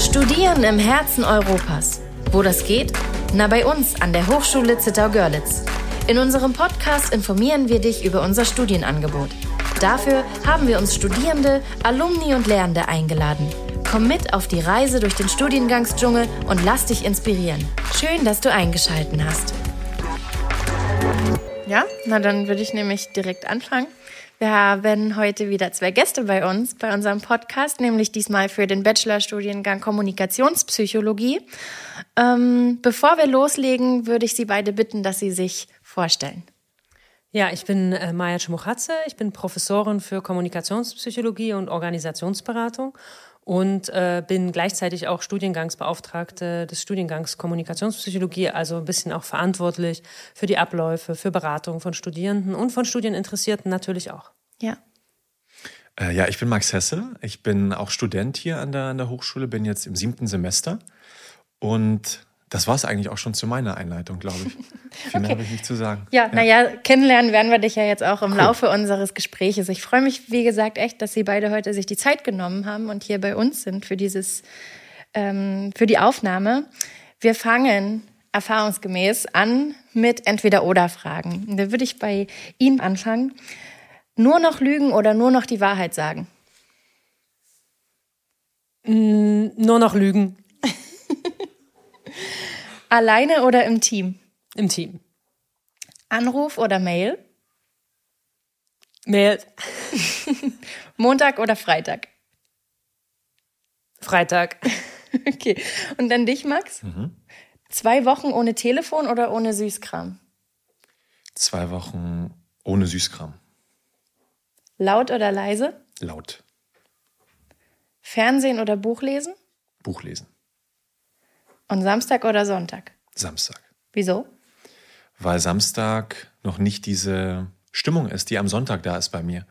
Studieren im Herzen Europas. Wo das geht? Na, bei uns an der Hochschule Zittau-Görlitz. In unserem Podcast informieren wir dich über unser Studienangebot. Dafür haben wir uns Studierende, Alumni und Lehrende eingeladen. Komm mit auf die Reise durch den Studiengangsdschungel und lass dich inspirieren. Schön, dass du eingeschalten hast. Ja, na dann würde ich nämlich direkt anfangen. Wir haben heute wieder zwei Gäste bei uns, bei unserem Podcast, nämlich diesmal für den Bachelorstudiengang Kommunikationspsychologie. Ähm, bevor wir loslegen, würde ich Sie beide bitten, dass Sie sich vorstellen. Ja, ich bin äh, Maja Schmuchatze, ich bin Professorin für Kommunikationspsychologie und Organisationsberatung und äh, bin gleichzeitig auch Studiengangsbeauftragte des Studiengangs Kommunikationspsychologie, also ein bisschen auch verantwortlich für die Abläufe, für Beratung von Studierenden und von Studieninteressierten natürlich auch. Ja. Äh, ja, ich bin Max Hesse. Ich bin auch Student hier an der, an der Hochschule, bin jetzt im siebten Semester und das war es eigentlich auch schon zu meiner Einleitung, glaube ich. Viel mehr habe ich nicht zu sagen. Ja, ja. naja, kennenlernen werden wir dich ja jetzt auch im cool. Laufe unseres Gespräches. Ich freue mich, wie gesagt, echt, dass Sie beide heute sich die Zeit genommen haben und hier bei uns sind für dieses, ähm, für die Aufnahme. Wir fangen erfahrungsgemäß an mit Entweder-Oder-Fragen. Da würde ich bei Ihnen anfangen. Nur noch lügen oder nur noch die Wahrheit sagen? Mm, nur noch lügen. Alleine oder im Team? Im Team. Anruf oder Mail? Mail. Montag oder Freitag? Freitag. Okay. Und dann dich, Max? Mhm. Zwei Wochen ohne Telefon oder ohne Süßkram? Zwei Wochen ohne Süßkram. Laut oder leise? Laut. Fernsehen oder Buch lesen? Und Samstag oder Sonntag? Samstag. Wieso? Weil Samstag noch nicht diese Stimmung ist, die am Sonntag da ist bei mir.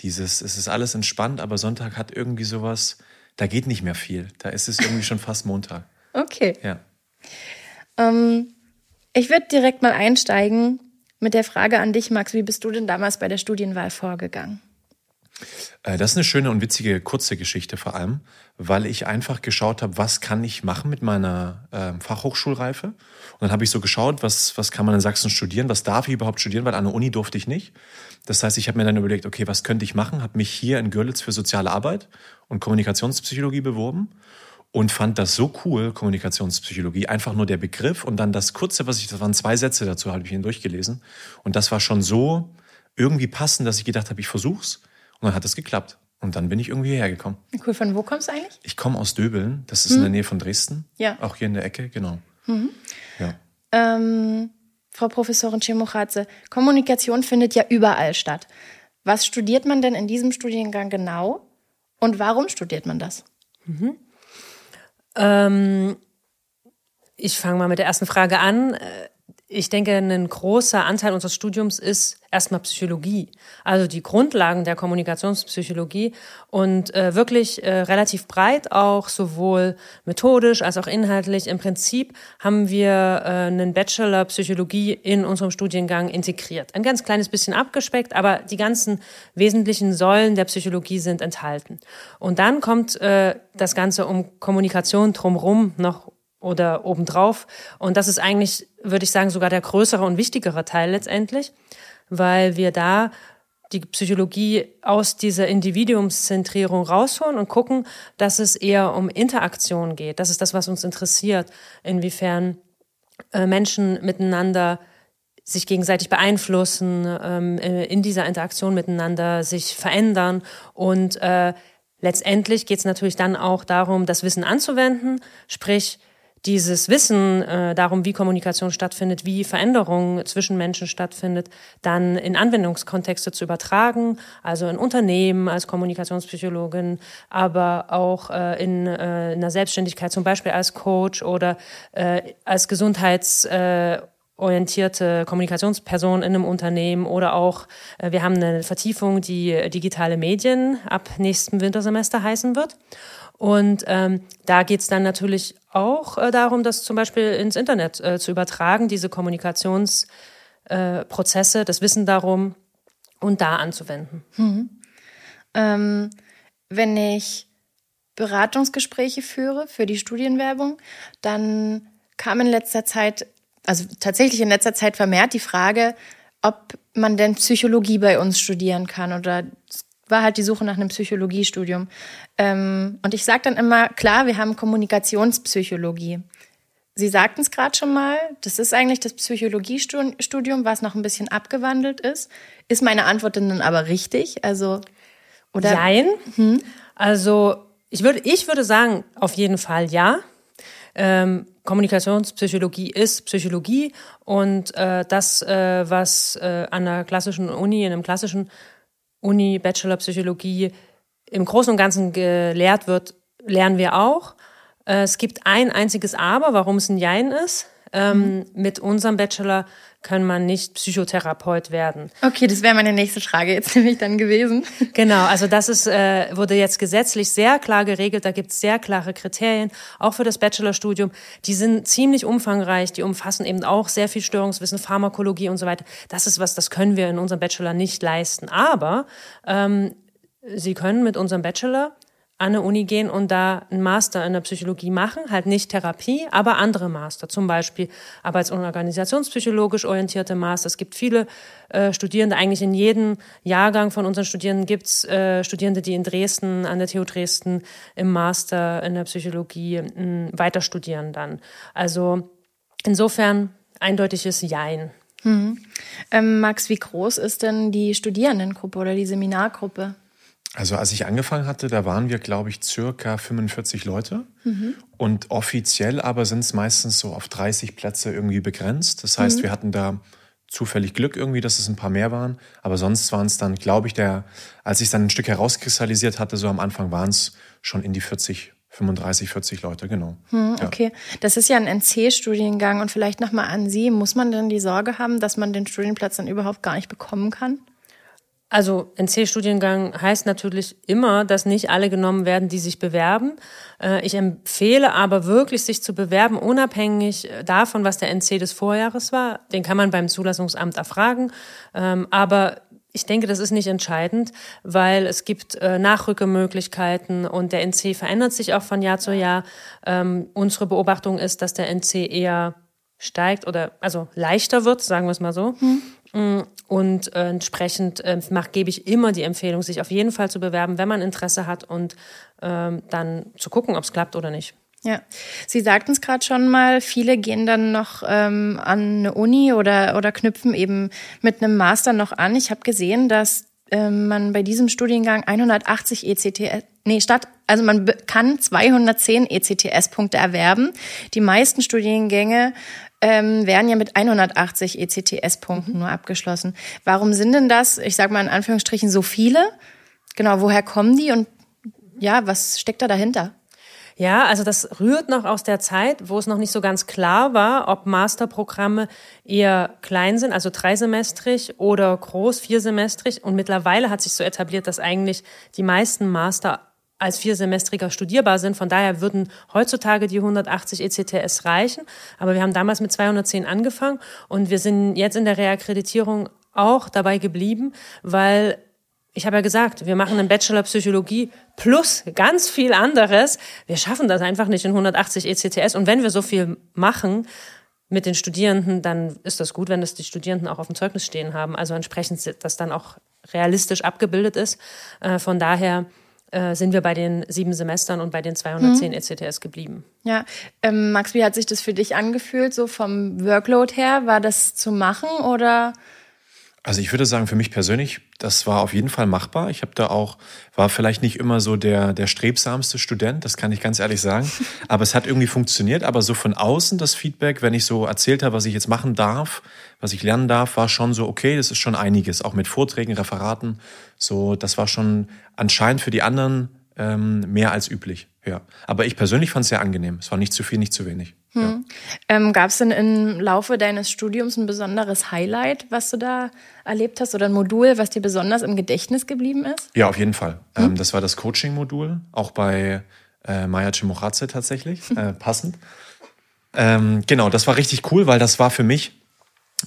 Dieses, es ist alles entspannt, aber Sonntag hat irgendwie sowas, da geht nicht mehr viel. Da ist es irgendwie schon fast Montag. Okay. Ja. Ähm, ich würde direkt mal einsteigen mit der Frage an dich, Max. Wie bist du denn damals bei der Studienwahl vorgegangen? Äh, das ist eine schöne und witzige kurze Geschichte vor allem, weil ich einfach geschaut habe, was kann ich machen mit meiner äh, Fachhochschulreife. Und dann habe ich so geschaut, was, was kann man in Sachsen studieren, was darf ich überhaupt studieren, weil an der Uni durfte ich nicht. Das heißt, ich habe mir dann überlegt, okay, was könnte ich machen, habe mich hier in Görlitz für soziale Arbeit und Kommunikationspsychologie beworben und fand das so cool, Kommunikationspsychologie, einfach nur der Begriff und dann das kurze, was ich, das waren zwei Sätze dazu, habe ich ihn durchgelesen. Und das war schon so irgendwie passend, dass ich gedacht habe, ich versuch's. Und dann hat es geklappt. Und dann bin ich irgendwie hierher gekommen. Cool, von wo kommst du eigentlich? Ich komme aus Döbeln, das ist hm. in der Nähe von Dresden. Ja. Auch hier in der Ecke, genau. Mhm. Ja. Ähm, Frau Professorin Cemochatze, Kommunikation findet ja überall statt. Was studiert man denn in diesem Studiengang genau und warum studiert man das? Mhm. Ähm, ich fange mal mit der ersten Frage an. Ich denke, ein großer Anteil unseres Studiums ist erstmal Psychologie, also die Grundlagen der Kommunikationspsychologie und äh, wirklich äh, relativ breit auch, sowohl methodisch als auch inhaltlich. Im Prinzip haben wir äh, einen Bachelor Psychologie in unserem Studiengang integriert. Ein ganz kleines bisschen abgespeckt, aber die ganzen wesentlichen Säulen der Psychologie sind enthalten. Und dann kommt äh, das Ganze um Kommunikation drumherum noch oder obendrauf. Und das ist eigentlich, würde ich sagen, sogar der größere und wichtigere Teil letztendlich, weil wir da die Psychologie aus dieser Individuumszentrierung rausholen und gucken, dass es eher um Interaktion geht. Das ist das, was uns interessiert, inwiefern äh, Menschen miteinander sich gegenseitig beeinflussen, ähm, äh, in dieser Interaktion miteinander sich verändern und äh, letztendlich geht es natürlich dann auch darum, das Wissen anzuwenden, sprich dieses Wissen äh, darum, wie Kommunikation stattfindet, wie Veränderung zwischen Menschen stattfindet, dann in Anwendungskontexte zu übertragen, also in Unternehmen als Kommunikationspsychologin, aber auch äh, in, äh, in einer Selbstständigkeit, zum Beispiel als Coach oder äh, als Gesundheits äh, orientierte Kommunikationsperson in einem Unternehmen oder auch, äh, wir haben eine Vertiefung, die digitale Medien ab nächstem Wintersemester heißen wird. Und ähm, da geht's dann natürlich auch äh, darum, das zum Beispiel ins Internet äh, zu übertragen, diese Kommunikationsprozesse, äh, das Wissen darum und da anzuwenden. Hm. Ähm, wenn ich Beratungsgespräche führe für die Studienwerbung, dann kam in letzter Zeit, also tatsächlich in letzter Zeit vermehrt die Frage, ob man denn Psychologie bei uns studieren kann oder war halt die Suche nach einem Psychologiestudium. Ähm, und ich sage dann immer, klar, wir haben Kommunikationspsychologie. Sie sagten es gerade schon mal, das ist eigentlich das Psychologiestudium, was noch ein bisschen abgewandelt ist. Ist meine Antwort denn dann aber richtig? Also, oder? Nein. Hm? Also, ich würde, ich würde sagen, auf jeden Fall ja. Ähm, Kommunikationspsychologie ist Psychologie und äh, das, äh, was äh, an einer klassischen Uni, in einem klassischen Uni Bachelor Psychologie im Großen und Ganzen gelehrt wird, lernen wir auch. Äh, es gibt ein einziges Aber, warum es ein Jein ist. Ähm, mhm. Mit unserem Bachelor kann man nicht Psychotherapeut werden. Okay, das wäre meine nächste Frage jetzt nämlich dann gewesen. Genau, also das ist, äh, wurde jetzt gesetzlich sehr klar geregelt. Da gibt es sehr klare Kriterien, auch für das Bachelorstudium. Die sind ziemlich umfangreich, die umfassen eben auch sehr viel Störungswissen, Pharmakologie und so weiter. Das ist was, das können wir in unserem Bachelor nicht leisten. Aber ähm, Sie können mit unserem Bachelor an eine Uni gehen und da einen Master in der Psychologie machen, halt nicht Therapie, aber andere Master, zum Beispiel arbeits- und organisationspsychologisch orientierte Master. Es gibt viele äh, Studierende, eigentlich in jedem Jahrgang von unseren Studierenden gibt's äh, Studierende, die in Dresden, an der TU Dresden im Master in der Psychologie äh, weiter studieren dann. Also insofern eindeutiges Jein. Hm. Ähm, Max, wie groß ist denn die Studierendengruppe oder die Seminargruppe? Also als ich angefangen hatte, da waren wir, glaube ich, circa 45 Leute. Mhm. Und offiziell aber sind es meistens so auf 30 Plätze irgendwie begrenzt. Das heißt, mhm. wir hatten da zufällig Glück irgendwie, dass es ein paar mehr waren. Aber sonst waren es dann, glaube ich, der, als ich es dann ein Stück herauskristallisiert hatte, so am Anfang waren es schon in die 40, 35, 40 Leute, genau. Hm, okay, ja. das ist ja ein NC-Studiengang und vielleicht nochmal an Sie. Muss man denn die Sorge haben, dass man den Studienplatz dann überhaupt gar nicht bekommen kann? Also NC-Studiengang heißt natürlich immer, dass nicht alle genommen werden, die sich bewerben. Äh, ich empfehle aber wirklich, sich zu bewerben, unabhängig äh, davon, was der NC des Vorjahres war. Den kann man beim Zulassungsamt erfragen. Ähm, aber ich denke, das ist nicht entscheidend, weil es gibt äh, Nachrückemöglichkeiten und der NC verändert sich auch von Jahr zu Jahr. Ähm, unsere Beobachtung ist, dass der NC eher steigt oder also leichter wird, sagen wir es mal so. Hm. Und äh, entsprechend äh, mach, gebe ich immer die Empfehlung, sich auf jeden Fall zu bewerben, wenn man Interesse hat und ähm, dann zu gucken, ob es klappt oder nicht. Ja, Sie sagten es gerade schon mal, viele gehen dann noch ähm, an eine Uni oder, oder knüpfen eben mit einem Master noch an. Ich habe gesehen, dass ähm, man bei diesem Studiengang 180 ECTS, nee, statt, also man kann 210 ECTS-Punkte erwerben. Die meisten Studiengänge ähm, werden ja mit 180 ECTS-Punkten mhm. nur abgeschlossen. Warum sind denn das, ich sage mal in Anführungsstrichen, so viele? Genau, woher kommen die und ja, was steckt da dahinter? Ja, also das rührt noch aus der Zeit, wo es noch nicht so ganz klar war, ob Masterprogramme eher klein sind, also dreisemestrig oder groß, viersemestrig. Und mittlerweile hat sich so etabliert, dass eigentlich die meisten Master als viersemestriger studierbar sind. Von daher würden heutzutage die 180 ECTS reichen. Aber wir haben damals mit 210 angefangen und wir sind jetzt in der Reakkreditierung auch dabei geblieben, weil ich habe ja gesagt, wir machen einen Bachelor Psychologie plus ganz viel anderes. Wir schaffen das einfach nicht in 180 ECTS. Und wenn wir so viel machen mit den Studierenden, dann ist das gut, wenn das die Studierenden auch auf dem Zeugnis stehen haben. Also entsprechend, dass dann auch realistisch abgebildet ist. Äh, von daher äh, sind wir bei den sieben Semestern und bei den 210 mhm. ECTS geblieben. Ja, ähm, Max, wie hat sich das für dich angefühlt, so vom Workload her? War das zu machen oder? Also ich würde sagen, für mich persönlich, das war auf jeden Fall machbar. Ich habe da auch, war vielleicht nicht immer so der, der strebsamste Student, das kann ich ganz ehrlich sagen. Aber es hat irgendwie funktioniert. Aber so von außen das Feedback, wenn ich so erzählt habe, was ich jetzt machen darf, was ich lernen darf, war schon so, okay, das ist schon einiges. Auch mit Vorträgen, Referaten. So, das war schon anscheinend für die anderen ähm, mehr als üblich. Ja. Aber ich persönlich fand es sehr angenehm. Es war nicht zu viel, nicht zu wenig. Hm. Ja. Ähm, Gab es denn im Laufe deines Studiums ein besonderes Highlight, was du da erlebt hast oder ein Modul, was dir besonders im Gedächtnis geblieben ist? Ja, auf jeden Fall. Hm. Ähm, das war das Coaching-Modul, auch bei äh, Maya Cimorazze tatsächlich, äh, passend. Ähm, genau, das war richtig cool, weil das war für mich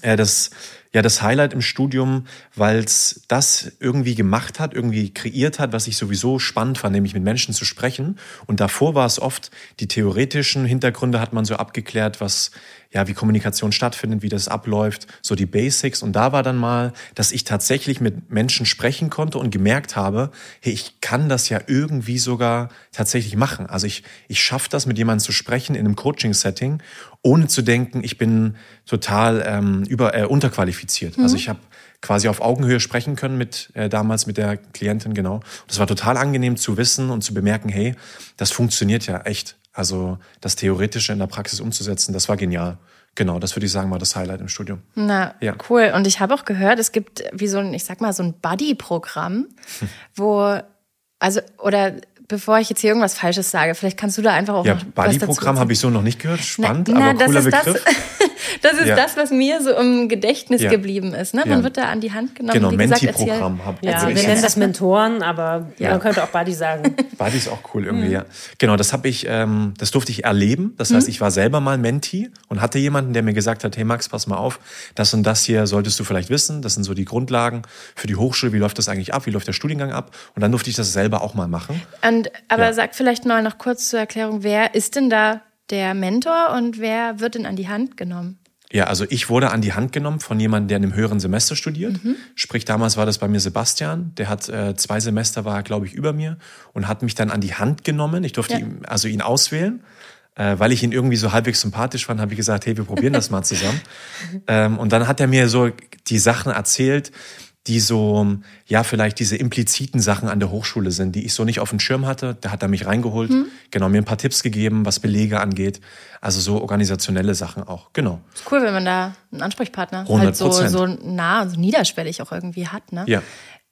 äh, das Ja, das Highlight im Studium, weil es das irgendwie gemacht hat, irgendwie kreiert hat, was ich sowieso spannend fand, nämlich mit Menschen zu sprechen. Und davor war es oft, die theoretischen Hintergründe hat man so abgeklärt, was ja, wie Kommunikation stattfindet, wie das abläuft, so die Basics. Und da war dann mal, dass ich tatsächlich mit Menschen sprechen konnte und gemerkt habe, hey, ich kann das ja irgendwie sogar tatsächlich machen. Also ich, ich schaffe das, mit jemandem zu sprechen in einem Coaching-Setting, ohne zu denken, ich bin total ähm, über, äh, unterqualifiziert. Mhm. Also ich habe quasi auf Augenhöhe sprechen können mit äh, damals mit der Klientin, genau. Das war total angenehm zu wissen und zu bemerken, hey, das funktioniert ja echt. Also das Theoretische in der Praxis umzusetzen, das war genial. Genau, das würde ich sagen, war das Highlight im Studium. Na, ja. cool. Und ich habe auch gehört, es gibt wie so ein, ich sag mal, so ein Buddy-Programm, wo, also, oder bevor ich jetzt hier irgendwas Falsches sage, vielleicht kannst du da einfach auch ja, noch Buddy-Programm habe ich so noch nicht gehört. Spannend, na, na, aber cooler Begriff. Das, das ist ja. das, was mir so im Gedächtnis ja. geblieben ist. Ne? Man ja. wird da an die Hand genommen. Genau, Menti-Programm. Ja, wir nennen das Mentoren, aber man könnte auch Buddy sagen. Buddy ist auch cool irgendwie, mhm. ja. Genau, das habe ich, ähm, das durfte ich erleben. Das heißt, mhm. ich war selber mal Menti und hatte jemanden, der mir gesagt hat, hey Max, pass mal auf, das und das hier solltest du vielleicht wissen. Das sind so die Grundlagen für die Hochschule. Wie läuft das eigentlich ab? Wie läuft der Studiengang ab? Und dann durfte ich das selber auch mal machen. Und, aber sag vielleicht mal noch kurz zur Erklärung, wer ist denn da der Mentor und wer wird denn an die Hand genommen? Ja, also ich wurde an die Hand genommen von jemandem, der in einem höheren Semester studiert. Mhm. Sprich, damals war das bei mir Sebastian. Der hat äh, zwei Semester war, glaube ich, über mir und hat mich dann an die Hand genommen. Ich durfte ja. ihn, also ihn auswählen. Äh, weil ich ihn irgendwie so halbwegs sympathisch fand, habe ich gesagt, hey, wir probieren das mal zusammen. ähm, und dann hat er mir so die Sachen erzählt, die so, ja, vielleicht diese impliziten Sachen an der Hochschule sind, die ich so nicht auf dem Schirm hatte. Da hat er mich reingeholt, hm. genau, mir ein paar Tipps gegeben, was Belege angeht. Also so organisationelle Sachen auch, genau. Ist cool, wenn man da einen Ansprechpartner 100%. halt so, so nah, so niederschwellig auch irgendwie hat, ne? Ja.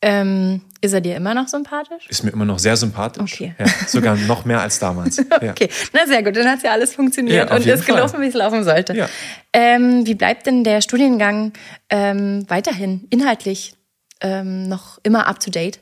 Ähm, ist er dir immer noch sympathisch? Ist mir immer noch sehr sympathisch. Okay. Ja, sogar noch mehr als damals. okay, na sehr gut, dann hat ja alles funktioniert ja, und ist gelaufen, wie es laufen sollte. Ja. Ähm, wie bleibt denn der Studiengang ähm, weiterhin inhaltlich ähm, noch immer up to date?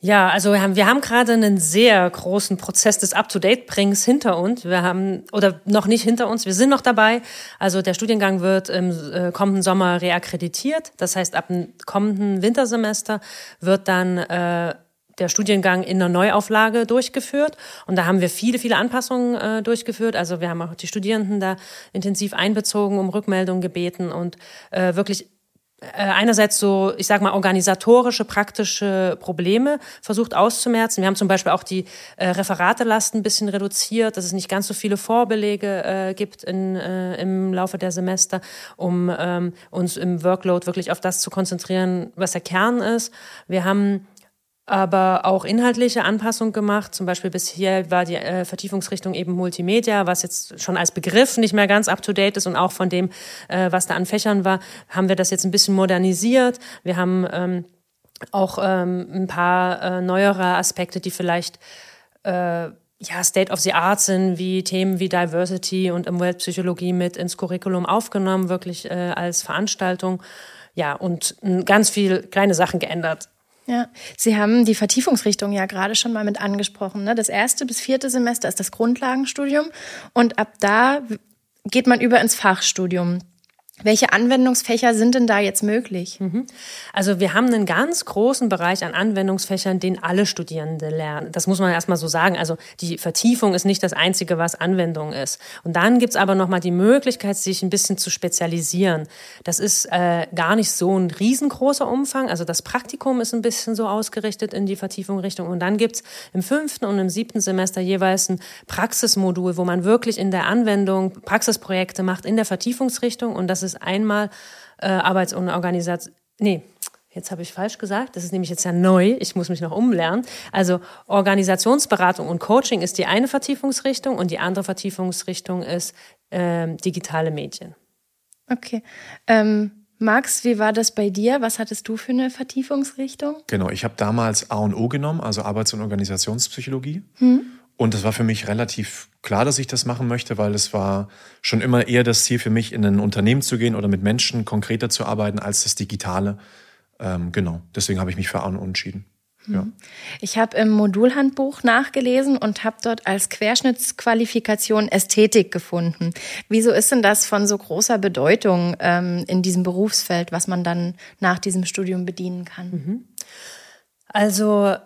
Ja, also wir haben, wir haben gerade einen sehr großen Prozess des Up-to-Date-Brings hinter uns. Wir haben, oder noch nicht hinter uns, wir sind noch dabei. Also der Studiengang wird im äh, kommenden Sommer reakkreditiert. Das heißt, ab dem kommenden Wintersemester wird dann äh, der Studiengang in einer Neuauflage durchgeführt. Und da haben wir viele, viele Anpassungen äh, durchgeführt. Also wir haben auch die Studierenden da intensiv einbezogen, um Rückmeldungen gebeten und äh, wirklich einerseits so, ich sag mal, organisatorische, praktische Probleme versucht auszumerzen. Wir haben zum Beispiel auch die äh, Referatelast ein bisschen reduziert, dass es nicht ganz so viele Vorbelege äh, gibt in, äh, im Laufe der Semester, um ähm, uns im Workload wirklich auf das zu konzentrieren, was der Kern ist. Wir haben aber auch inhaltliche Anpassungen gemacht. Zum Beispiel bisher war die äh, Vertiefungsrichtung eben Multimedia, was jetzt schon als Begriff nicht mehr ganz up-to-date ist und auch von dem, äh, was da an Fächern war, haben wir das jetzt ein bisschen modernisiert. Wir haben ähm, auch ähm, ein paar äh, neuere Aspekte, die vielleicht äh, ja, State of the Art sind, wie Themen wie Diversity und Umweltpsychologie mit ins Curriculum aufgenommen, wirklich äh, als Veranstaltung. Ja, und ganz viel kleine Sachen geändert. Ja, Sie haben die Vertiefungsrichtung ja gerade schon mal mit angesprochen. Ne? Das erste bis vierte Semester ist das Grundlagenstudium und ab da geht man über ins Fachstudium. Welche Anwendungsfächer sind denn da jetzt möglich? Mhm. Also wir haben einen ganz großen Bereich an Anwendungsfächern, den alle Studierende lernen. Das muss man erstmal so sagen. Also die Vertiefung ist nicht das Einzige, was Anwendung ist. Und dann gibt's aber nochmal die Möglichkeit, sich ein bisschen zu spezialisieren. Das ist äh, gar nicht so ein riesengroßer Umfang. Also das Praktikum ist ein bisschen so ausgerichtet in die Vertiefung Richtung. Und dann gibt's im fünften und im siebten Semester jeweils ein Praxismodul, wo man wirklich in der Anwendung Praxisprojekte macht in der Vertiefungsrichtung. Und das ist einmal äh, Arbeits- und Organisation. Nee, Jetzt habe ich falsch gesagt. Das ist nämlich jetzt ja neu. Ich muss mich noch umlernen. Also Organisationsberatung und Coaching ist die eine Vertiefungsrichtung und die andere Vertiefungsrichtung ist ähm, digitale Medien. Okay. Ähm, Max, wie war das bei dir? Was hattest du für eine Vertiefungsrichtung? Genau, ich habe damals A und O genommen, also Arbeits- und Organisationspsychologie. Hm. Und es war für mich relativ klar, dass ich das machen möchte, weil es war schon immer eher das Ziel für mich, in ein Unternehmen zu gehen oder mit Menschen konkreter zu arbeiten als das Digitale. Ähm, genau, deswegen habe ich mich für A und entschieden. Ja. Ich habe im Modulhandbuch nachgelesen und habe dort als Querschnittsqualifikation Ästhetik gefunden. Wieso ist denn das von so großer Bedeutung ähm, in diesem Berufsfeld, was man dann nach diesem Studium bedienen kann? Also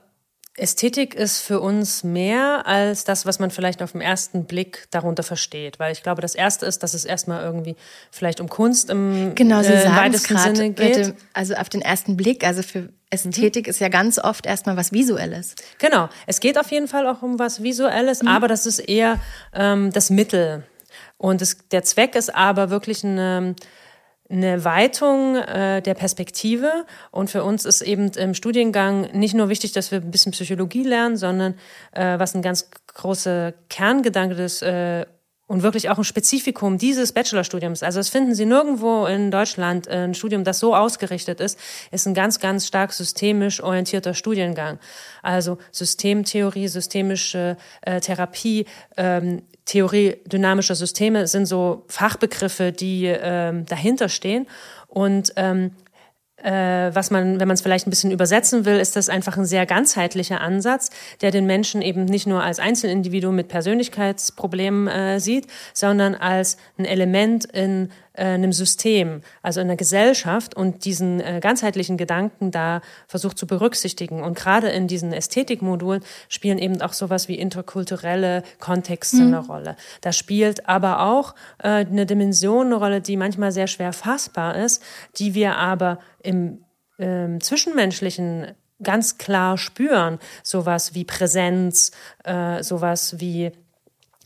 Ästhetik ist für uns mehr als das, was man vielleicht auf den ersten Blick darunter versteht. Weil ich glaube, das Erste ist, dass es erstmal irgendwie vielleicht um Kunst im, Genau, Sie äh, weitesten gerade. Sinne geht. dem- Also auf den ersten Blick, also für Ästhetik ist ja ganz oft erstmal was Visuelles. Genau, es geht auf jeden Fall auch um was Visuelles, aber das ist eher ähm, das Mittel. Und es, der Zweck ist aber wirklich eine, eine Weitung äh, der Perspektive. Und für uns ist eben im Studiengang nicht nur wichtig, dass wir ein bisschen Psychologie lernen, sondern äh, was ein ganz großer Kerngedanke des äh, und wirklich auch ein Spezifikum dieses Bachelorstudiums. Also das finden Sie nirgendwo in Deutschland ein Studium, das so ausgerichtet ist, ist ein ganz, ganz stark systemisch orientierter Studiengang. Also Systemtheorie, systemische äh, Therapie, ähm, Theorie dynamischer Systeme sind so Fachbegriffe, die ähm, dahinter stehen. Und ähm, äh, was man, wenn man es vielleicht ein bisschen übersetzen will, ist das einfach ein sehr ganzheitlicher Ansatz, der den Menschen eben nicht nur als Einzelindividuum mit Persönlichkeitsproblemen äh, sieht, sondern als ein Element in äh, einem System, also in einer Gesellschaft und diesen äh, ganzheitlichen Gedanken da versucht zu berücksichtigen. Und gerade in diesen Ästhetikmodulen spielen eben auch sowas wie interkulturelle Kontexte eine Rolle. Da spielt aber auch äh, eine Dimension eine Rolle, die manchmal sehr schwer fassbar ist, die wir aber im ähm, zwischenmenschlichen ganz klar spüren. Sowas wie Präsenz, äh, sowas wie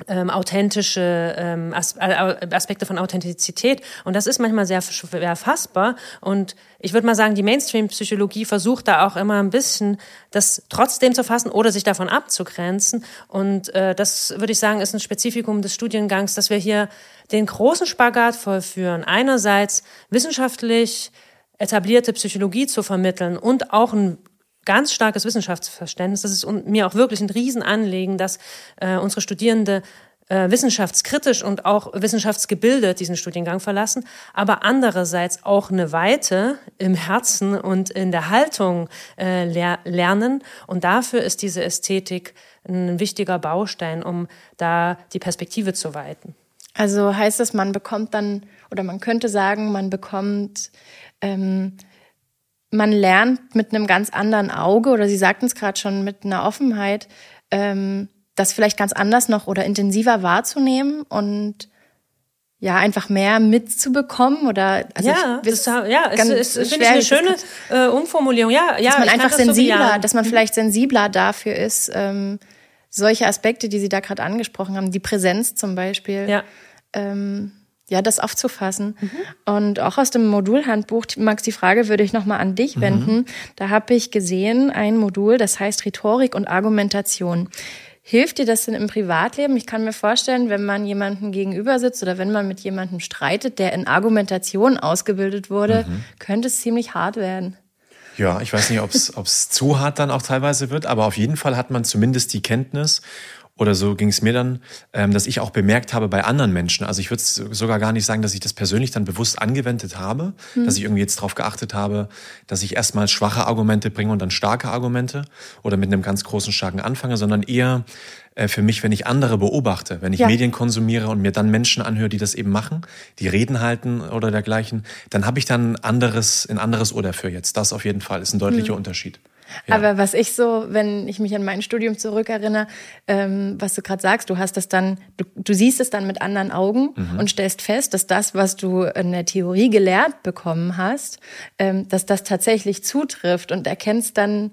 ähm, authentische ähm, As äh, Aspekte von Authentizität. Und das ist manchmal sehr schwer fassbar. Und ich würde mal sagen, die Mainstream-Psychologie versucht da auch immer ein bisschen, das trotzdem zu fassen oder sich davon abzugrenzen. Und äh, das würde ich sagen, ist ein Spezifikum des Studiengangs, dass wir hier den großen Spagat vollführen. Einerseits wissenschaftlich etablierte Psychologie zu vermitteln und auch ein ganz starkes Wissenschaftsverständnis. Das ist mir auch wirklich ein Riesenanliegen, dass äh, unsere Studierende äh, wissenschaftskritisch und auch wissenschaftsgebildet diesen Studiengang verlassen, aber andererseits auch eine Weite im Herzen und in der Haltung äh, ler lernen. Und dafür ist diese Ästhetik ein wichtiger Baustein, um da die Perspektive zu weiten. Also heißt das, man bekommt dann, oder man könnte sagen, man bekommt, ähm, man lernt mit einem ganz anderen Auge, oder Sie sagten es gerade schon, mit einer Offenheit, ähm, das vielleicht ganz anders noch oder intensiver wahrzunehmen und ja, einfach mehr mitzubekommen oder also ja, ich, das, ja, es ganz ist, finde ich eine schöne äh, Umformulierung. Ja, ja, dass man einfach so sensibler, bejahen. dass man vielleicht sensibler dafür ist, ähm, solche Aspekte, die Sie da gerade angesprochen haben, die Präsenz zum Beispiel, Ja. ähm, ja, das aufzufassen. Und auch aus dem Modulhandbuch, Max, die Frage würde ich nochmal an dich wenden. Da habe ich gesehen, ein Modul, das heißt Rhetorik und Argumentation. Hilft dir das denn im Privatleben? Ich kann mir vorstellen, wenn man jemandem gegenüber sitzt oder wenn man mit jemandem streitet, der in Argumentation ausgebildet wurde, könnte es ziemlich hart werden. Ja, ich weiß nicht, ob es zu hart dann auch teilweise wird, aber auf jeden Fall hat man zumindest die Kenntnis, oder so ging es mir dann, ähm, dass ich auch bemerkt habe bei anderen Menschen. Also ich würde sogar gar nicht sagen, dass ich das persönlich dann bewusst angewendet habe, dass ich irgendwie jetzt darauf geachtet habe, dass ich erstmal schwache Argumente bringe und dann starke Argumente oder mit einem ganz großen starken anfange, sondern eher äh, für mich, wenn ich andere beobachte, wenn ich Ja. Medien konsumiere und mir dann Menschen anhöre, die das eben machen, die Reden halten oder dergleichen, dann habe ich dann ein anderes, ein anderes Ohr dafür jetzt. Das auf jeden Fall ist ein deutlicher Unterschied. Ja. Aber was ich so, wenn ich mich an mein Studium zurückerinnere, ähm, was du gerade sagst, du hast das dann, du, du siehst es dann mit anderen Augen und stellst fest, dass das, was du in der Theorie gelehrt bekommen hast, ähm, dass das tatsächlich zutrifft und erkennst dann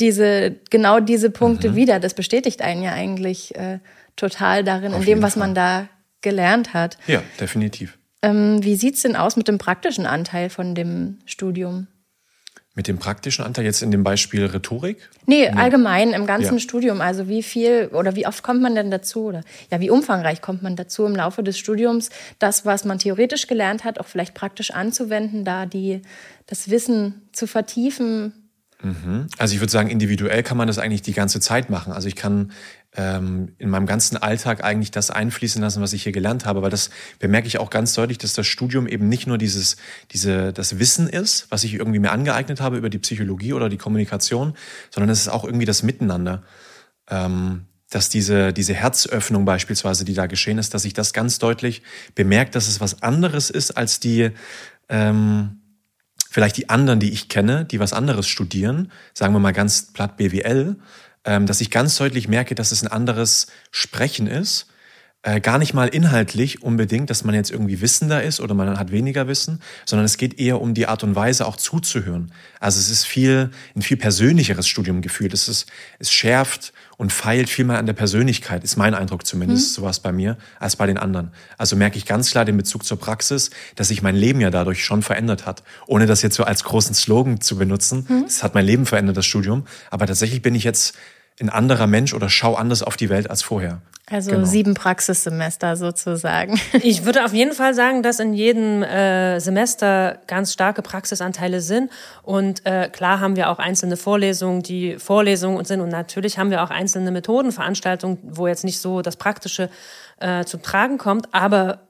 diese genau diese Punkte wieder. Das bestätigt einen ja eigentlich äh, total darin, Auf in dem, was Fall. man da gelernt hat. ja, definitiv. Ähm, wie sieht's denn aus mit dem praktischen Anteil von dem Studium? Mit dem praktischen Anteil jetzt in dem Beispiel Rhetorik. Nee, allgemein im ganzen Ja. Studium. Also wie viel oder wie oft kommt man denn dazu oder ja, wie umfangreich kommt man dazu im Laufe des Studiums, das, was man theoretisch gelernt hat, auch vielleicht praktisch anzuwenden, da die das Wissen zu vertiefen. Also ich würde sagen, individuell kann man das eigentlich die ganze Zeit machen. Also ich kann ähm, in meinem ganzen Alltag eigentlich das einfließen lassen, was ich hier gelernt habe, weil das bemerke ich auch ganz deutlich, dass das Studium eben nicht nur dieses, diese, das Wissen ist, was ich irgendwie mir angeeignet habe über die Psychologie oder die Kommunikation, sondern es ist auch irgendwie das Miteinander. Ähm, dass diese, diese Herzöffnung beispielsweise, die da geschehen ist, dass ich das ganz deutlich bemerkt, dass es was anderes ist als die, ähm, vielleicht die anderen, die ich kenne, die was anderes studieren, sagen wir mal ganz platt BWL, dass ich ganz deutlich merke, dass es ein anderes Sprechen ist. Äh, gar nicht mal inhaltlich unbedingt, dass man jetzt irgendwie wissender ist oder man hat weniger Wissen, sondern es geht eher um die Art und Weise auch zuzuhören. Also es ist viel, ein viel persönlicheres Studium gefühlt. Es ist, es schärft und feilt viel mehr an der Persönlichkeit, ist mein Eindruck zumindest, mhm. sowas bei mir, als bei den anderen. Also merke ich ganz klar den Bezug zur Praxis, dass sich mein Leben ja dadurch schon verändert hat. Ohne das jetzt so als großen Slogan zu benutzen. Mhm. Es hat mein Leben verändert, das Studium. Aber tatsächlich bin ich jetzt ein anderer Mensch oder schau anders auf die Welt als vorher. Also genau. sieben Praxissemester sozusagen. Ich würde auf jeden Fall sagen, dass in jedem äh, Semester ganz starke Praxisanteile sind. Und äh, klar haben wir auch einzelne Vorlesungen, die Vorlesungen sind. Und natürlich haben wir auch einzelne Methodenveranstaltungen, wo jetzt nicht so das Praktische äh, zum Tragen kommt. Aber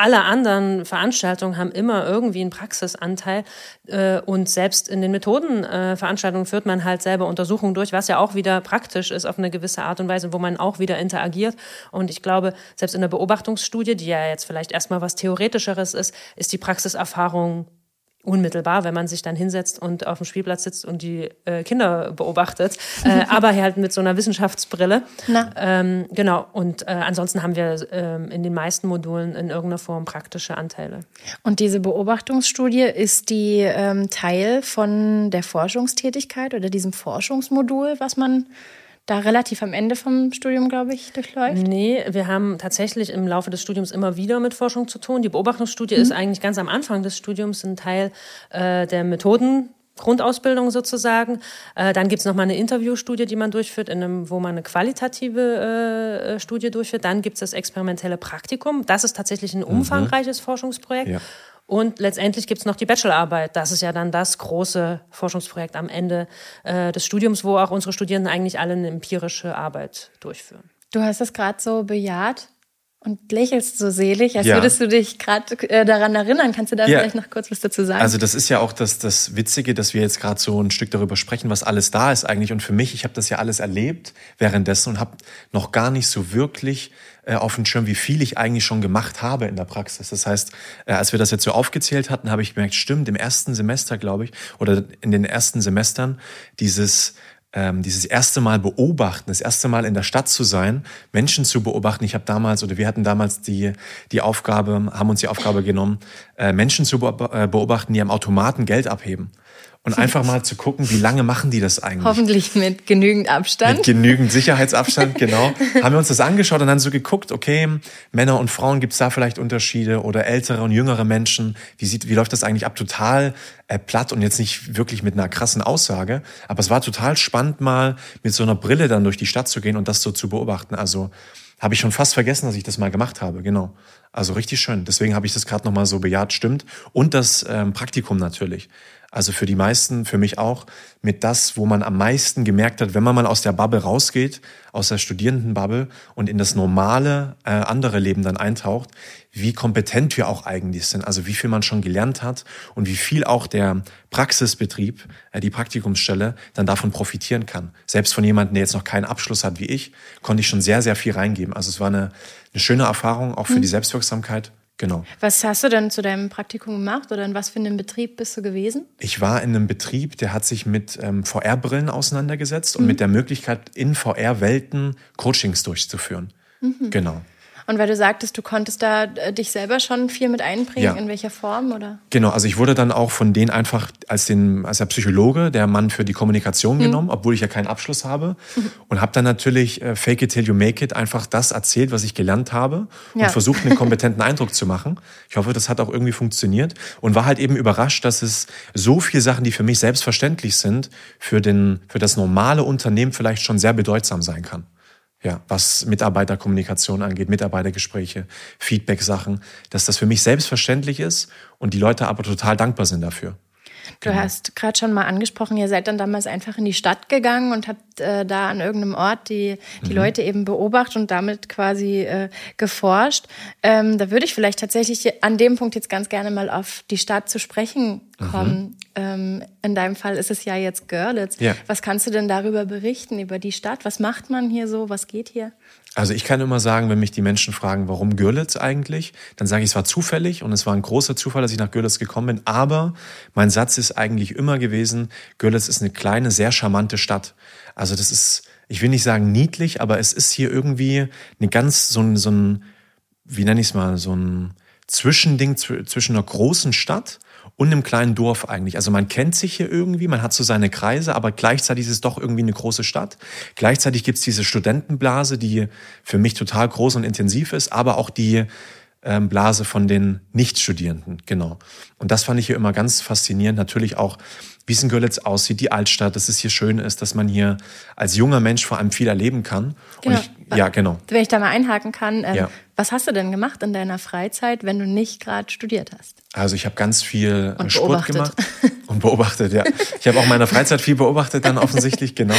alle anderen Veranstaltungen haben immer irgendwie einen Praxisanteil äh, und selbst in den Methodenveranstaltungen äh, führt man halt selber Untersuchungen durch, was ja auch wieder praktisch ist auf eine gewisse Art und Weise, wo man auch wieder interagiert. Und ich glaube, selbst in der Beobachtungsstudie, die ja jetzt vielleicht erstmal was Theoretischeres ist, ist die Praxiserfahrung unmittelbar, wenn man sich dann hinsetzt und auf dem Spielplatz sitzt und die äh, Kinder beobachtet, äh, aber halt mit so einer Wissenschaftsbrille. Ähm, genau. Und äh, ansonsten haben wir ähm, in den meisten Modulen in irgendeiner Form praktische Anteile. Und diese Beobachtungsstudie ist die ähm, Teil von der Forschungstätigkeit oder diesem Forschungsmodul, was man da relativ am Ende vom Studium, glaube ich, durchläuft? Nee, wir haben tatsächlich im Laufe des Studiums immer wieder mit Forschung zu tun. Die Beobachtungsstudie mhm. ist eigentlich ganz am Anfang des Studiums ein Teil äh, der Methoden. Grundausbildung sozusagen. Äh, dann gibt's noch mal eine Interviewstudie, die man durchführt, in einem, wo man eine qualitative äh, Studie durchführt. Dann gibt's das experimentelle Praktikum. Das ist tatsächlich ein mhm. umfangreiches mhm. Forschungsprojekt. Ja. Und letztendlich gibt es noch die Bachelorarbeit. Das ist ja dann das große Forschungsprojekt am Ende äh, des Studiums, wo auch unsere Studierenden eigentlich alle eine empirische Arbeit durchführen. Du hast es gerade so bejaht und lächelst so selig, als ja. würdest du dich gerade äh, daran erinnern. Kannst du da ja. vielleicht noch kurz was dazu sagen? Also das ist ja auch das, das Witzige, dass wir jetzt gerade so ein Stück darüber sprechen, was alles da ist eigentlich. Und für mich, ich habe das ja alles erlebt währenddessen und habe noch gar nicht so wirklich äh, auf dem Schirm, wie viel ich eigentlich schon gemacht habe in der Praxis. Das heißt, äh, als wir das jetzt so aufgezählt hatten, habe ich gemerkt, stimmt, im ersten Semester, glaube ich, oder in den ersten Semestern, dieses ähm, dieses erste Mal beobachten, das erste Mal in der Stadt zu sein, Menschen zu beobachten. Ich habe damals oder wir hatten damals die die Aufgabe, haben uns die Aufgabe genommen, äh, Menschen zu äh, beobachten, die am Automaten Geld abheben und einfach mal zu gucken, wie lange machen die das eigentlich. Hoffentlich mit genügend Abstand. Mit genügend Sicherheitsabstand, genau. Haben wir uns das angeschaut und dann so geguckt, okay, Männer und Frauen, gibt's da vielleicht Unterschiede oder ältere und jüngere Menschen? Wie, sieht, wie läuft das eigentlich ab? Total äh, platt und jetzt nicht wirklich mit einer krassen Aussage. Aber es war total spannend, mal mit so einer Brille dann durch die Stadt zu gehen und das so zu beobachten. Also habe ich schon fast vergessen, dass ich das mal gemacht habe, genau. Also richtig schön. Deswegen habe ich das gerade nochmal so bejaht, stimmt. Und das ähm, Praktikum natürlich. Also für die meisten, für mich auch, mit das, wo man am meisten gemerkt hat, wenn man mal aus der Bubble rausgeht, aus der Studierendenbubble und in das normale äh, andere Leben dann eintaucht, wie kompetent wir auch eigentlich sind, also wie viel man schon gelernt hat und wie viel auch der Praxisbetrieb, äh, die Praktikumsstelle dann davon profitieren kann. Selbst von jemandem, der jetzt noch keinen Abschluss hat wie ich, konnte ich schon sehr, sehr viel reingeben. Also es war eine, eine schöne Erfahrung, auch für mhm. die Selbstwirksamkeit Genau. Was hast du denn zu deinem Praktikum gemacht oder in was für einem Betrieb bist du gewesen? Ich war in einem Betrieb, der hat sich mit ähm, VR-Brillen auseinandergesetzt mhm. und mit der Möglichkeit, in VR-Welten Coachings durchzuführen. Mhm. Genau. Und weil du sagtest, du konntest da äh, dich selber schon viel mit einbringen, ja. in welcher Form oder? Genau, also ich wurde dann auch von denen einfach als den als der Psychologe, der Mann für die Kommunikation mhm. genommen, obwohl ich ja keinen Abschluss habe mhm. und habe dann natürlich äh, Fake it till you make it einfach das erzählt, was ich gelernt habe und ja. versucht einen kompetenten Eindruck zu machen. Ich hoffe, das hat auch irgendwie funktioniert und war halt eben überrascht, dass es so viele Sachen, die für mich selbstverständlich sind, für den für das normale Unternehmen vielleicht schon sehr bedeutsam sein kann. Ja, was Mitarbeiterkommunikation angeht, Mitarbeitergespräche, Feedback-Sachen, dass das für mich selbstverständlich ist und die Leute aber total dankbar sind dafür. Du Genau. hast gerade schon mal angesprochen, ihr seid dann damals einfach in die Stadt gegangen und habt äh, da an irgendeinem Ort die, die Leute eben beobachtet und damit quasi äh, geforscht. Ähm, da würde ich vielleicht tatsächlich an dem Punkt jetzt ganz gerne mal auf die Stadt zu sprechen kommen. Ähm, in deinem Fall ist es ja jetzt Görlitz. Ja. Was kannst du denn darüber berichten, über die Stadt? Was macht man hier so? Was geht hier? Also ich kann immer sagen, wenn mich die Menschen fragen, warum Görlitz eigentlich, dann sage ich, es war zufällig und es war ein großer Zufall, dass ich nach Görlitz gekommen bin. Aber mein Satz ist eigentlich immer gewesen, Görlitz ist eine kleine, sehr charmante Stadt. Also das ist, ich will nicht sagen niedlich, aber es ist hier irgendwie eine ganz, so ein, so ein wie nenne ich es mal, so ein Zwischending zw- zwischen einer großen Stadt und einem kleinen Dorf eigentlich. Also man kennt sich hier irgendwie, man hat so seine Kreise, aber gleichzeitig ist es doch irgendwie eine große Stadt. Gleichzeitig gibt's diese Studentenblase, die für mich total groß und intensiv ist, aber auch die ähm, Blase von den Nichtstudierenden, genau. Und das fand ich hier immer ganz faszinierend. Natürlich auch, wie es in Görlitz aussieht, die Altstadt, dass es hier schön ist, dass man hier als junger Mensch vor allem viel erleben kann. Genau. Und ich, ja, genau. Wenn ich da mal einhaken kann, ähm, Ja. was hast du denn gemacht in deiner Freizeit, wenn du nicht gerade studiert hast? Also ich habe ganz viel Und Sport beobachtet. gemacht und beobachtet, ja. Ich habe auch in meiner Freizeit viel beobachtet dann offensichtlich, genau.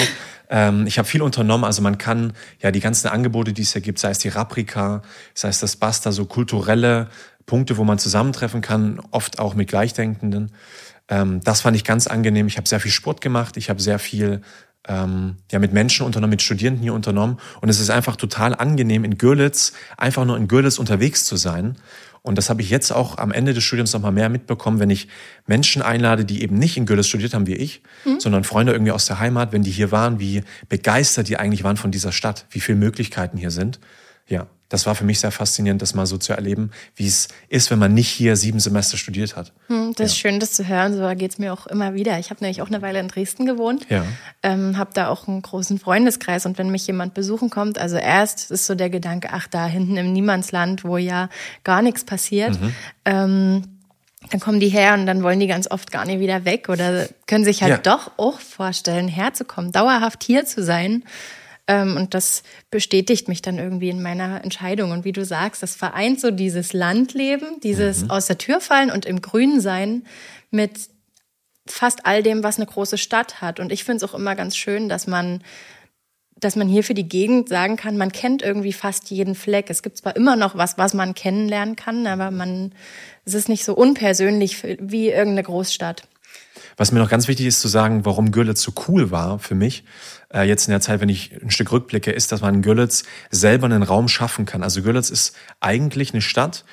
Ähm, ich habe viel unternommen, also man kann ja die ganzen Angebote, die es hier gibt, sei es die Raprika, sei es das Basta, so kulturelle Punkte, wo man zusammentreffen kann, oft auch mit Gleichdenkenden. Ähm, das fand ich ganz angenehm. Ich habe sehr viel Sport gemacht, ich habe sehr viel ähm, ja mit Menschen unternommen, mit Studierenden hier unternommen. Und es ist einfach total angenehm, in Görlitz, einfach nur in Görlitz unterwegs zu sein. Und das habe ich jetzt auch am Ende des Studiums noch mal mehr mitbekommen, wenn ich Menschen einlade, die eben nicht in Görlitz studiert haben wie ich, sondern Freunde irgendwie aus der Heimat, wenn die hier waren, wie begeistert die eigentlich waren von dieser Stadt, wie viele Möglichkeiten hier sind. Ja, das war für mich sehr faszinierend, das mal so zu erleben, wie es ist, wenn man nicht hier sieben Semester studiert hat. Hm, Das ist schön, das zu hören. So geht's mir auch immer wieder. Ich habe nämlich auch eine Weile in Dresden gewohnt. Ja. Ähm, habe da auch einen großen Freundeskreis. Und wenn mich jemand besuchen kommt, also erst ist so der Gedanke, ach, da hinten im Niemandsland, wo ja gar nichts passiert. Ähm, dann kommen die her und dann wollen die ganz oft gar nicht wieder weg oder können sich halt Ja. doch auch vorstellen, herzukommen, dauerhaft hier zu sein. Ähm, und das bestätigt mich dann irgendwie in meiner Entscheidung. Und wie du sagst, das vereint so dieses Landleben, dieses aus der Tür fallen und im Grün sein mit fast all dem, was eine große Stadt hat. Und ich finde es auch immer ganz schön, dass man, dass man hier für die Gegend sagen kann, man kennt irgendwie fast jeden Fleck. Es gibt zwar immer noch was, was man kennenlernen kann, aber man, es ist nicht so unpersönlich wie irgendeine Großstadt. Was mir noch ganz wichtig ist zu sagen, warum Görlitz so cool war für mich, äh, jetzt in der Zeit, wenn ich ein Stück rückblicke, ist, dass man in Görlitz selber einen Raum schaffen kann. Also Görlitz ist eigentlich eine Stadt,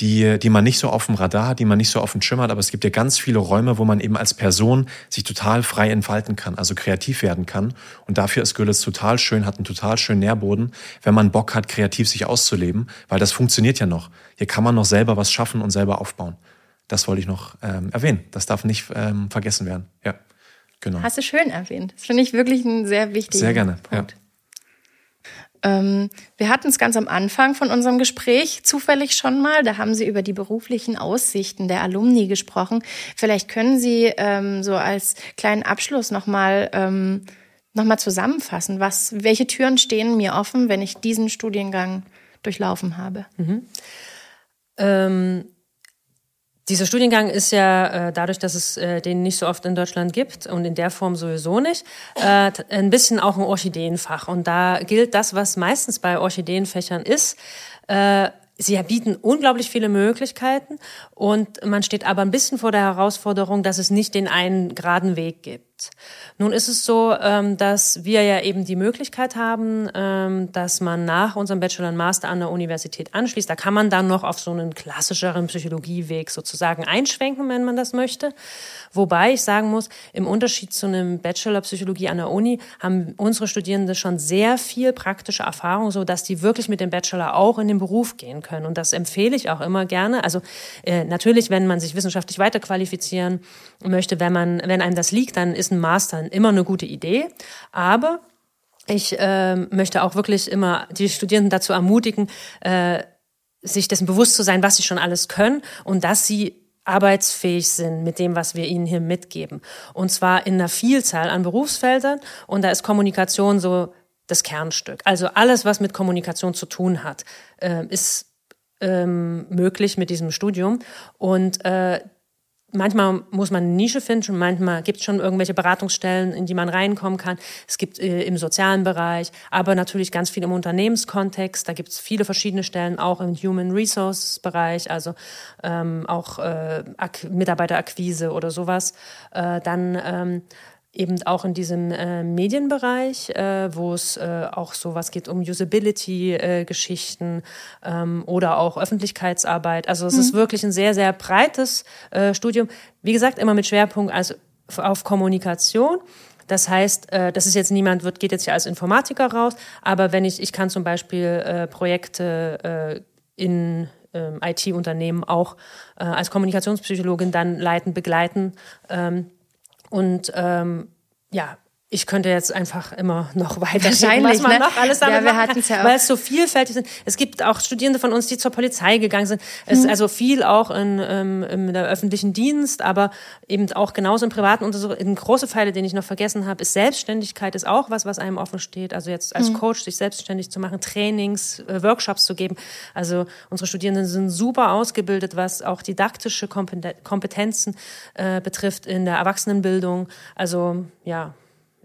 die, die man nicht so auf dem Radar hat, die man nicht so auf dem Schirm hat, aber es gibt ja ganz viele Räume, wo man eben als Person sich total frei entfalten kann, also kreativ werden kann. Und dafür ist Görlitz total schön, hat einen total schönen Nährboden, wenn man Bock hat, kreativ sich auszuleben, weil das funktioniert ja noch. Hier kann man noch selber was schaffen und selber aufbauen. Das wollte ich noch ähm, erwähnen. Das darf nicht ähm, vergessen werden. Ja, genau. Hast du schön erwähnt. Das finde ich wirklich einen sehr wichtigen Sehr gerne, Punkt. Ähm, wir hatten es ganz am Anfang von unserem Gespräch zufällig schon mal. Da haben Sie über die beruflichen Aussichten der Alumni gesprochen. Vielleicht können Sie ähm, so als kleinen Abschluss nochmal ähm, noch mal zusammenfassen. Was, welche Türen stehen mir offen, wenn ich diesen Studiengang durchlaufen habe? Ähm, dieser Studiengang ist ja äh, dadurch, dass es äh, den nicht so oft in Deutschland gibt und in der Form sowieso nicht, äh, ein bisschen auch ein Orchideenfach. Und da gilt das, was meistens bei Orchideenfächern ist. Sie bieten unglaublich viele Möglichkeiten und man steht aber ein bisschen vor der Herausforderung, dass es nicht den einen geraden Weg gibt. Nun ist es so, ähm, dass wir ja eben die Möglichkeit haben, ähm, dass man nach unserem Bachelor und Master an der Universität anschließt. Da kann man dann noch auf so einen klassischeren Psychologieweg sozusagen einschwenken, wenn man das möchte. Wobei ich sagen muss, im Unterschied zu einem Bachelor Psychologie an der Uni haben unsere Studierende schon sehr viel praktische Erfahrung, so dass die wirklich mit dem Bachelor auch in den Beruf gehen können. Und das empfehle ich auch immer gerne. Also äh, natürlich, wenn man sich wissenschaftlich weiterqualifizieren möchte, wenn man, wenn einem das liegt, dann ist ein Master immer eine gute Idee. Aber ich äh, möchte auch wirklich immer die Studierenden dazu ermutigen, äh, sich dessen bewusst zu sein, was sie schon alles können und dass sie arbeitsfähig sind mit dem, was wir ihnen hier mitgeben. Und zwar in einer Vielzahl an Berufsfeldern. Und da ist Kommunikation so das Kernstück. Also alles, was mit Kommunikation zu tun hat, äh, ist ähm, möglich mit diesem Studium. Und äh, manchmal muss man eine Nische finden, manchmal gibt es schon irgendwelche Beratungsstellen, in die man reinkommen kann. Es gibt äh, im sozialen Bereich, aber natürlich ganz viel im Unternehmenskontext. Da gibt es viele verschiedene Stellen, auch im Human Resources Bereich, also ähm, auch äh, Mitarbeiterakquise oder sowas. Äh, dann ähm, eben auch in diesem äh, Medienbereich, äh, wo es äh, auch sowas geht um Usability-Geschichten äh, ähm, oder auch Öffentlichkeitsarbeit. Also es mhm. ist wirklich ein sehr, sehr breites äh, Studium. Wie gesagt, immer mit Schwerpunkt also auf Kommunikation. Das heißt, äh, das ist jetzt niemand, wird, geht jetzt ja als Informatiker raus, aber wenn ich, ich kann zum Beispiel äh, Projekte äh, in ähm, IT-Unternehmen auch äh, als Kommunikationspsychologin dann leiten, begleiten. Ähm, und ähm, ja, ich könnte jetzt einfach immer noch weiter Wahrscheinlich, was man ne? noch alles damit ja, wir machen kann, ja weil es so vielfältig ist. Es gibt auch Studierende von uns, die zur Polizei gegangen sind. Es mhm. also viel auch in, ähm, in der öffentlichen Dienst, aber eben auch genauso im privaten so. Ein große Pfeile, den ich noch vergessen habe, ist Selbstständigkeit, ist auch was, was einem offen steht. Also jetzt als mhm. Coach sich selbstständig zu machen, Trainings, äh, Workshops zu geben. Also unsere Studierenden sind super ausgebildet, was auch didaktische Kompetenzen äh, betrifft in der Erwachsenenbildung. Also ja,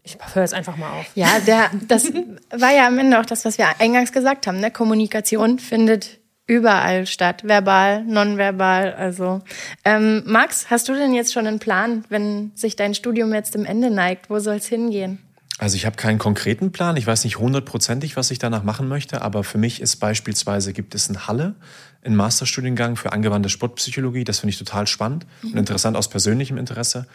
ich höre jetzt einfach mal auf. Ja, der, das war ja am Ende auch das, was wir eingangs gesagt haben. Ne? Kommunikation findet überall statt, verbal, nonverbal. Also, ähm, Max, hast du denn jetzt schon einen Plan, wenn sich dein Studium jetzt im Ende neigt? Wo soll es hingehen? Also ich habe keinen konkreten Plan. Ich weiß nicht hundertprozentig, was ich danach machen möchte. Aber für mich ist beispielsweise gibt es in Halle einen Masterstudiengang für angewandte Sportpsychologie. Das finde ich total spannend und interessant aus persönlichem Interesse.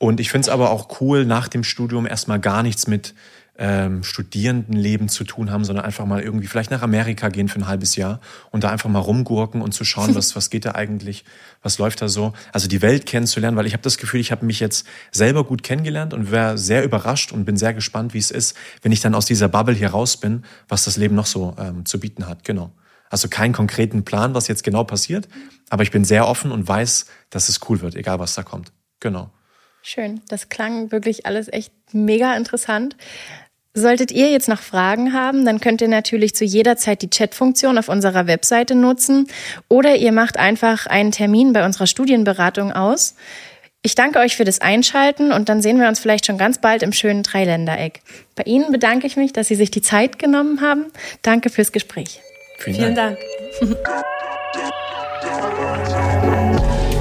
Und ich finde es aber auch cool, nach dem Studium erstmal gar nichts mit ähm, Studierendenleben zu tun haben, sondern einfach mal irgendwie vielleicht nach Amerika gehen für ein halbes Jahr und da einfach mal rumgurken und zu schauen, was, was geht da eigentlich, was läuft da so. Also die Welt kennenzulernen, weil ich habe das Gefühl, ich habe mich jetzt selber gut kennengelernt und wäre sehr überrascht und bin sehr gespannt, wie es ist, wenn ich dann aus dieser Bubble hier raus bin, was das Leben noch so ähm, zu bieten hat. Genau. Also keinen konkreten Plan, was jetzt genau passiert, aber ich bin sehr offen und weiß, dass es cool wird, egal was da kommt. Genau. Schön. Das klang wirklich alles echt mega interessant. Solltet ihr jetzt noch Fragen haben, dann könnt ihr natürlich zu jeder Zeit die Chatfunktion auf unserer Webseite nutzen oder ihr macht einfach einen Termin bei unserer Studienberatung aus. Ich danke euch für das Einschalten und dann sehen wir uns vielleicht schon ganz bald im schönen Dreiländereck. Bei Ihnen bedanke ich mich, dass Sie sich die Zeit genommen haben. Danke fürs Gespräch. Vielen, Vielen Dank. Dank.